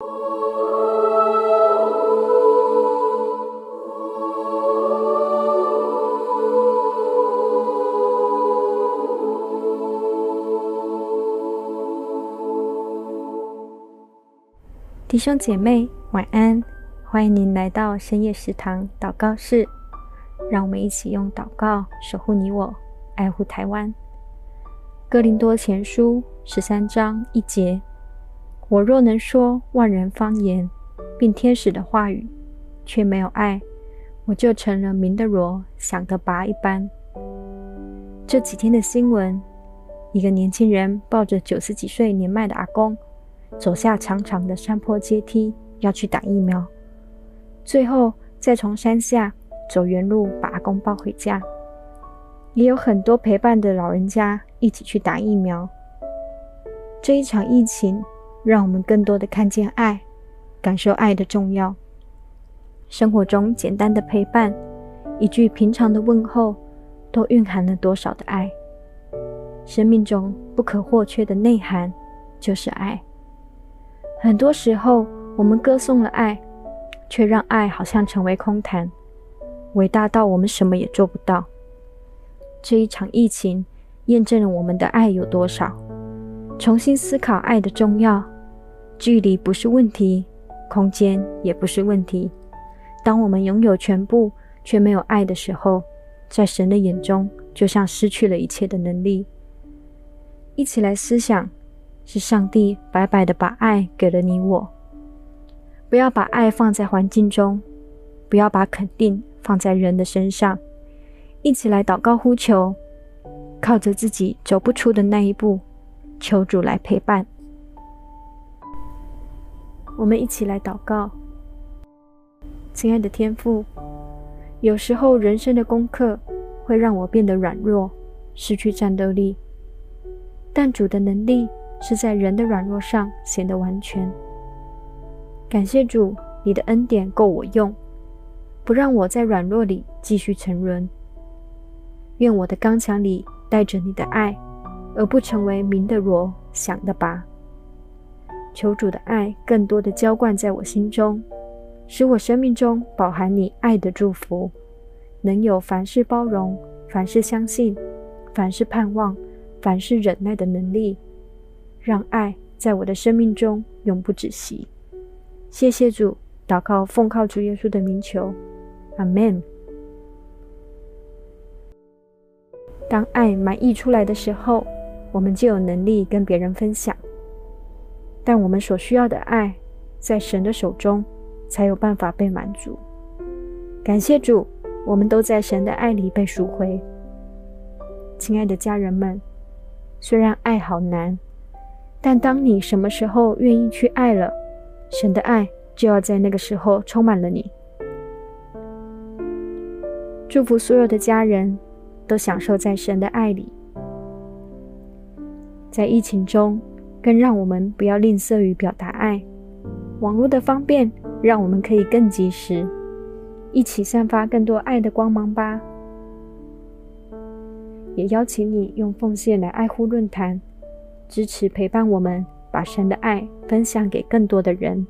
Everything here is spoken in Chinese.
弟兄姐妹，晚安！欢迎您来到深夜食堂祷告室，让我们一起用祷告守护你我，爱护台湾。哥林多前书十三章一节：我若能说万人方言，并天使的话语，却没有爱，我就成了明的锣，响的拔一般。这几天的新闻，一个年轻人抱着九十几岁年迈的阿公。走下长长的山坡阶梯，要去打疫苗，最后再从山下走原路把阿公抱回家。也有很多陪伴的老人家一起去打疫苗。这一场疫情，让我们更多的看见爱，感受爱的重要。生活中简单的陪伴，一句平常的问候，都蕴含了多少的爱。生命中不可或缺的内涵，就是爱。很多时候，我们歌颂了爱，却让爱好像成为空谈，伟大到我们什么也做不到。这一场疫情验证了我们的爱有多少，重新思考爱的重要。距离不是问题，空间也不是问题。当我们拥有全部却没有爱的时候，在神的眼中就像失去了一切的能力。一起来思想。是上帝白白的把爱给了你我。不要把爱放在环境中，不要把肯定放在人的身上。一起来祷告呼求，靠着自己走不出的那一步，求主来陪伴。我们一起来祷告，亲爱的天父，有时候人生的功课会让我变得软弱，失去战斗力，但主的能力。是在人的软弱上显得完全。感谢主，你的恩典够我用，不让我在软弱里继续沉沦。愿我的刚强里带着你的爱，而不成为明的锣，响的拔。求主的爱更多的浇灌在我心中，使我生命中饱含你爱的祝福，能有凡事包容、凡事相信、凡事盼望、凡事忍耐的能力。让爱在我的生命中永不止息。谢谢主，祷告奉靠主耶稣的名求，阿门。当爱满溢出来的时候，我们就有能力跟别人分享。但我们所需要的爱，在神的手中才有办法被满足。感谢主，我们都在神的爱里被赎回。亲爱的家人们，虽然爱好难。但当你什么时候愿意去爱了，神的爱就要在那个时候充满了你。祝福所有的家人都享受在神的爱里。在疫情中，更让我们不要吝啬于表达爱。网络的方便，让我们可以更及时，一起散发更多爱的光芒吧。也邀请你用奉献来爱护论坛。支持陪伴我们，把神的爱分享给更多的人。